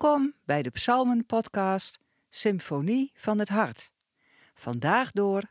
Welkom bij de Psalmen-podcast Symfonie van het Hart. Vandaag door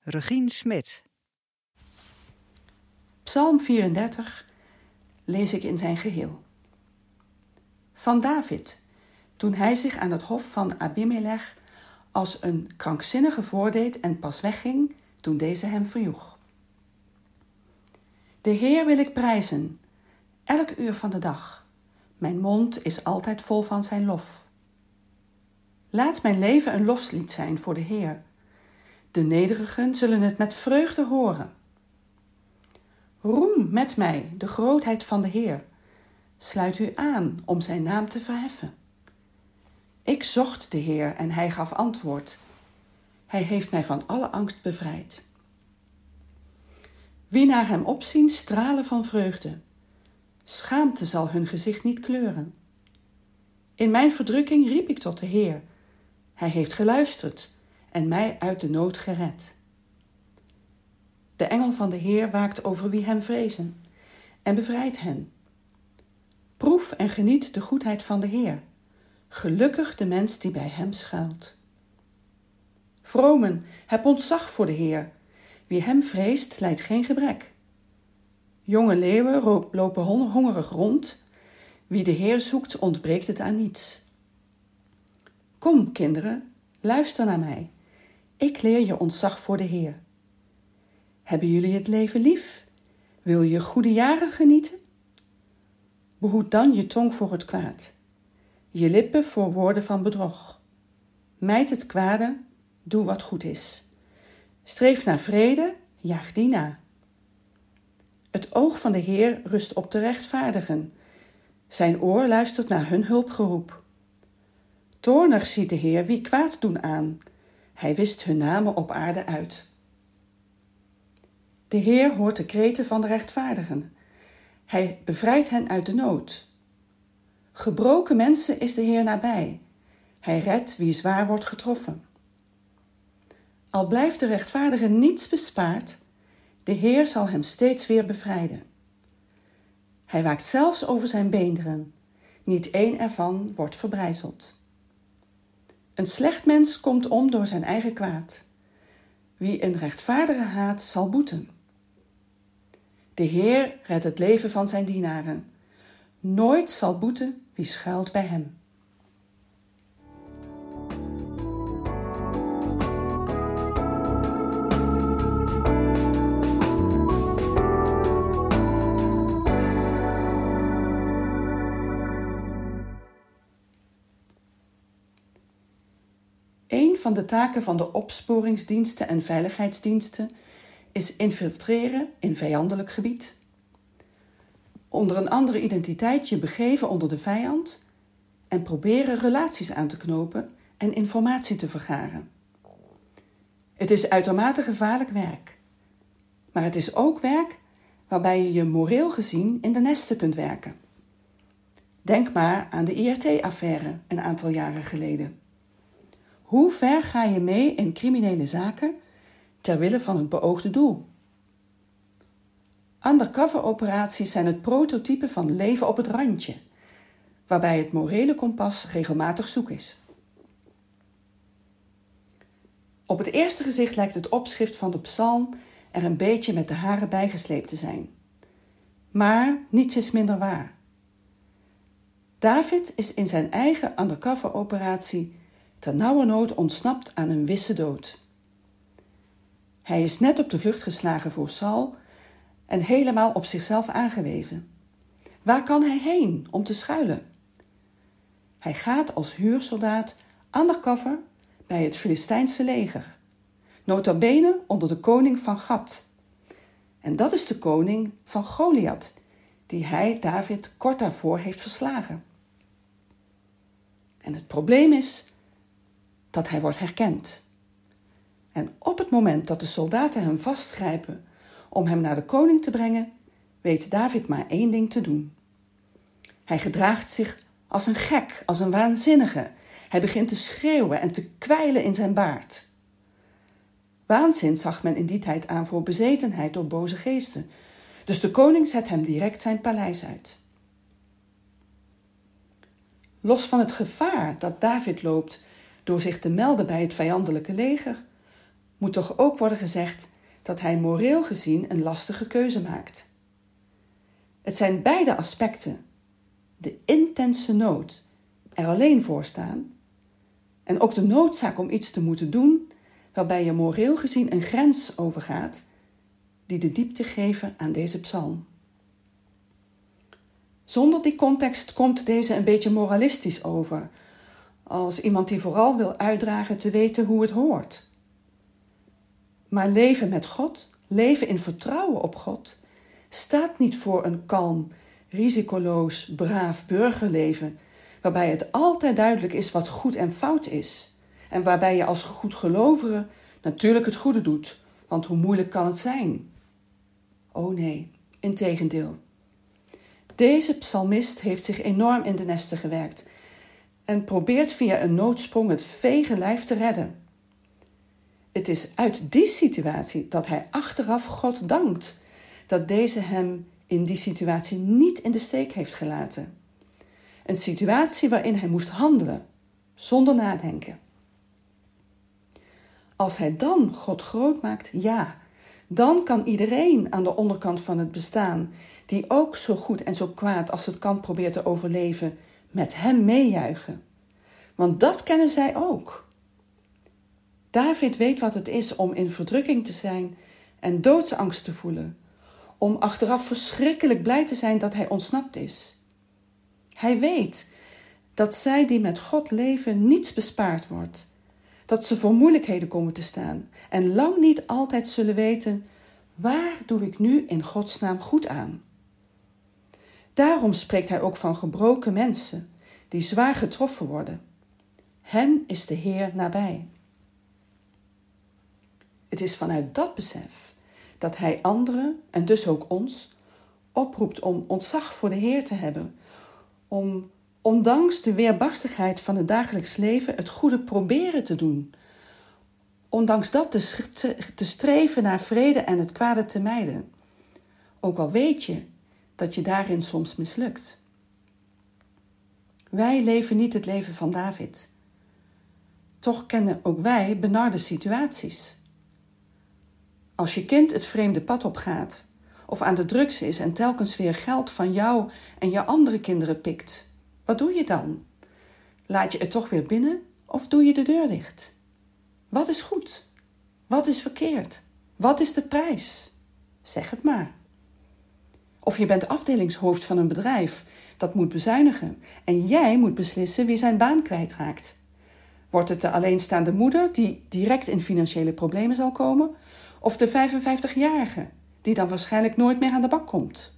Regine Smit. Psalm 34 lees ik in zijn geheel. Van David, toen hij zich aan het hof van Abimelech als een krankzinnige voordeed en pas wegging toen deze hem verjoeg. De Heer wil ik prijzen, elk uur van de dag. Mijn mond is altijd vol van zijn lof. Laat mijn leven een lofslied zijn voor de Heer. De nederigen zullen het met vreugde horen. Roem met mij de grootheid van de Heer. Sluit u aan om zijn naam te verheffen. Ik zocht de Heer en hij gaf antwoord. Hij heeft mij van alle angst bevrijd. Wie naar hem opzien, stralen van vreugde. Schaamte zal hun gezicht niet kleuren. In mijn verdrukking riep ik tot de Heer. Hij heeft geluisterd en mij uit de nood gered. De engel van de Heer waakt over wie hem vrezen en bevrijdt hen. Proef en geniet de goedheid van de Heer. Gelukkig de mens die bij hem schuilt. Vromen, heb ontzag voor de Heer. Wie hem vreest, lijdt geen gebrek. Jonge leeuwen lopen hongerig rond. Wie de Heer zoekt, ontbreekt het aan niets. Kom, kinderen, luister naar mij. Ik leer je ontzag voor de Heer. Hebben jullie het leven lief? Wil je goede jaren genieten? Behoed dan je tong voor het kwaad, je lippen voor woorden van bedrog. Mijd het kwade, doe wat goed is. Streef naar vrede, jaag die na. Het oog van de Heer rust op de rechtvaardigen. Zijn oor luistert naar hun hulpgeroep. Toornig ziet de Heer wie kwaad doen aan. Hij wist hun namen op aarde uit. De Heer hoort de kreten van de rechtvaardigen. Hij bevrijdt hen uit de nood. Gebroken mensen is de Heer nabij. Hij redt wie zwaar wordt getroffen. Al blijft de rechtvaardige niets bespaard, de Heer zal hem steeds weer bevrijden. Hij waakt zelfs over zijn beenderen. Niet één ervan wordt verbrijzeld. Een slecht mens komt om door zijn eigen kwaad. Wie een rechtvaardige haat, zal boeten. De Heer redt het leven van zijn dienaren. Nooit zal boeten wie schuilt bij hem. Een van de taken van de opsporingsdiensten en veiligheidsdiensten is infiltreren in vijandelijk gebied. Onder een andere identiteit je begeven onder de vijand en proberen relaties aan te knopen en informatie te vergaren. Het is uitermate gevaarlijk werk, maar het is ook werk waarbij je je moreel gezien in de nesten kunt werken. Denk maar aan de IRT-affaire een aantal jaren geleden. Hoe ver ga je mee in criminele zaken ter wille van het beoogde doel? Undercover-operaties zijn het prototype van leven op het randje, waarbij het morele kompas regelmatig zoek is. Op het eerste gezicht lijkt het opschrift van de psalm er een beetje met de haren bijgesleept te zijn. Maar niets is minder waar. David is in zijn eigen undercover-operatie ter nood ontsnapt aan een wisse dood. Hij is net op de vlucht geslagen voor Saul en helemaal op zichzelf aangewezen. Waar kan hij heen om te schuilen? Hij gaat als huursoldaat undercover bij het Filistijnse leger, nota bene onder de koning van Gad. En dat is de koning van Goliath, die hij David kort daarvoor heeft verslagen. En het probleem is dat hij wordt herkend. En op het moment dat de soldaten hem vastgrijpen om hem naar de koning te brengen, weet David maar één ding te doen. Hij gedraagt zich als een gek, als een waanzinnige. Hij begint te schreeuwen en te kwijlen in zijn baard. Waanzin zag men in die tijd aan voor bezetenheid door boze geesten. Dus de koning zet hem direct zijn paleis uit. Los van het gevaar dat David loopt door zich te melden bij het vijandelijke leger, moet toch ook worden gezegd dat hij moreel gezien een lastige keuze maakt. Het zijn beide aspecten, de intense nood er alleen voor staan en ook de noodzaak om iets te moeten doen waarbij je moreel gezien een grens overgaat die de diepte geven aan deze psalm. Zonder die context komt deze een beetje moralistisch over, als iemand die vooral wil uitdragen te weten hoe het hoort. Maar leven met God, leven in vertrouwen op God, staat niet voor een kalm, risicoloos, braaf burgerleven, waarbij het altijd duidelijk is wat goed en fout is, en waarbij je als goedgelovige natuurlijk het goede doet, want hoe moeilijk kan het zijn? Oh nee, integendeel. Deze psalmist heeft zich enorm in de nesten gewerkt en probeert via een noodsprong het vege lijf te redden. Het is uit die situatie dat hij achteraf God dankt dat deze hem in die situatie niet in de steek heeft gelaten. Een situatie waarin hij moest handelen, zonder nadenken. Als hij dan God groot maakt, ja, dan kan iedereen aan de onderkant van het bestaan, die ook zo goed en zo kwaad als het kan probeert te overleven, met hem meejuichen. Want dat kennen zij ook. David weet wat het is om in verdrukking te zijn en doodsangst te voelen, om achteraf verschrikkelijk blij te zijn dat hij ontsnapt is. Hij weet dat zij die met God leven niets bespaard wordt, dat ze voor moeilijkheden komen te staan en lang niet altijd zullen weten waar doe ik nu in Gods naam goed aan. Daarom spreekt hij ook van gebroken mensen die zwaar getroffen worden. Hen is de Heer nabij. Het is vanuit dat besef dat hij anderen, en dus ook ons, oproept om ontzag voor de Heer te hebben, om ondanks de weerbarstigheid van het dagelijks leven het goede proberen te doen, ondanks dat te streven naar vrede en het kwade te mijden, ook al weet je dat je daarin soms mislukt. Wij leven niet het leven van David. Toch kennen ook wij benarde situaties. Als je kind het vreemde pad opgaat, of aan de drugs is en telkens weer geld van jou en je andere kinderen pikt, wat doe je dan? Laat je het toch weer binnen of doe je de deur dicht? Wat is goed? Wat is verkeerd? Wat is de prijs? Zeg het maar. Of je bent afdelingshoofd van een bedrijf dat moet bezuinigen en jij moet beslissen wie zijn baan kwijtraakt. Wordt het de alleenstaande moeder die direct in financiële problemen zal komen, of de 55-jarige die dan waarschijnlijk nooit meer aan de bak komt?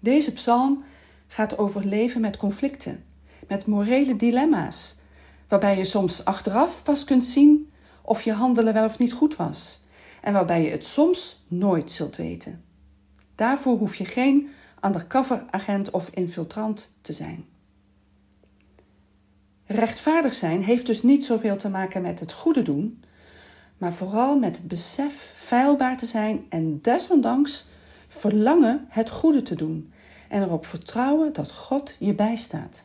Deze psalm gaat over leven met conflicten, met morele dilemma's, waarbij je soms achteraf pas kunt zien of je handelen wel of niet goed was, en waarbij je het soms nooit zult weten. Daarvoor hoef je geen undercover agent of infiltrant te zijn. Rechtvaardig zijn heeft dus niet zoveel te maken met het goede doen, maar vooral met het besef feilbaar te zijn en desondanks verlangen het goede te doen en erop vertrouwen dat God je bijstaat.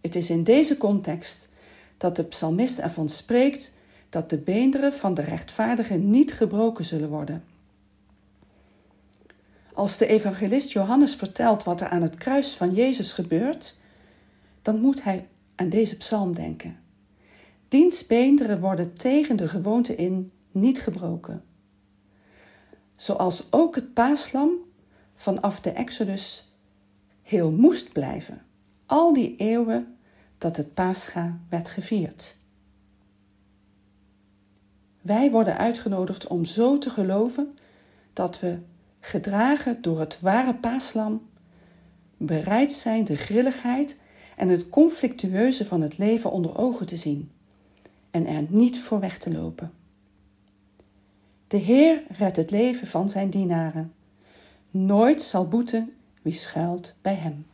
Het is in deze context dat de psalmist ervan spreekt dat de beenderen van de rechtvaardigen niet gebroken zullen worden. Als de evangelist Johannes vertelt wat er aan het kruis van Jezus gebeurt, dan moet hij aan deze psalm denken. Diens beenderen worden tegen de gewoonte in niet gebroken. Zoals ook het paaslam vanaf de Exodus heel moest blijven, al die eeuwen dat het Pascha werd gevierd. Wij worden uitgenodigd om zo te geloven dat we gedragen door het ware paaslam, bereid zijn de grilligheid en het conflictueuze van het leven onder ogen te zien en er niet voor weg te lopen. De Heer redt het leven van zijn dienaren. Nooit zal boeten wie schuilt bij hem.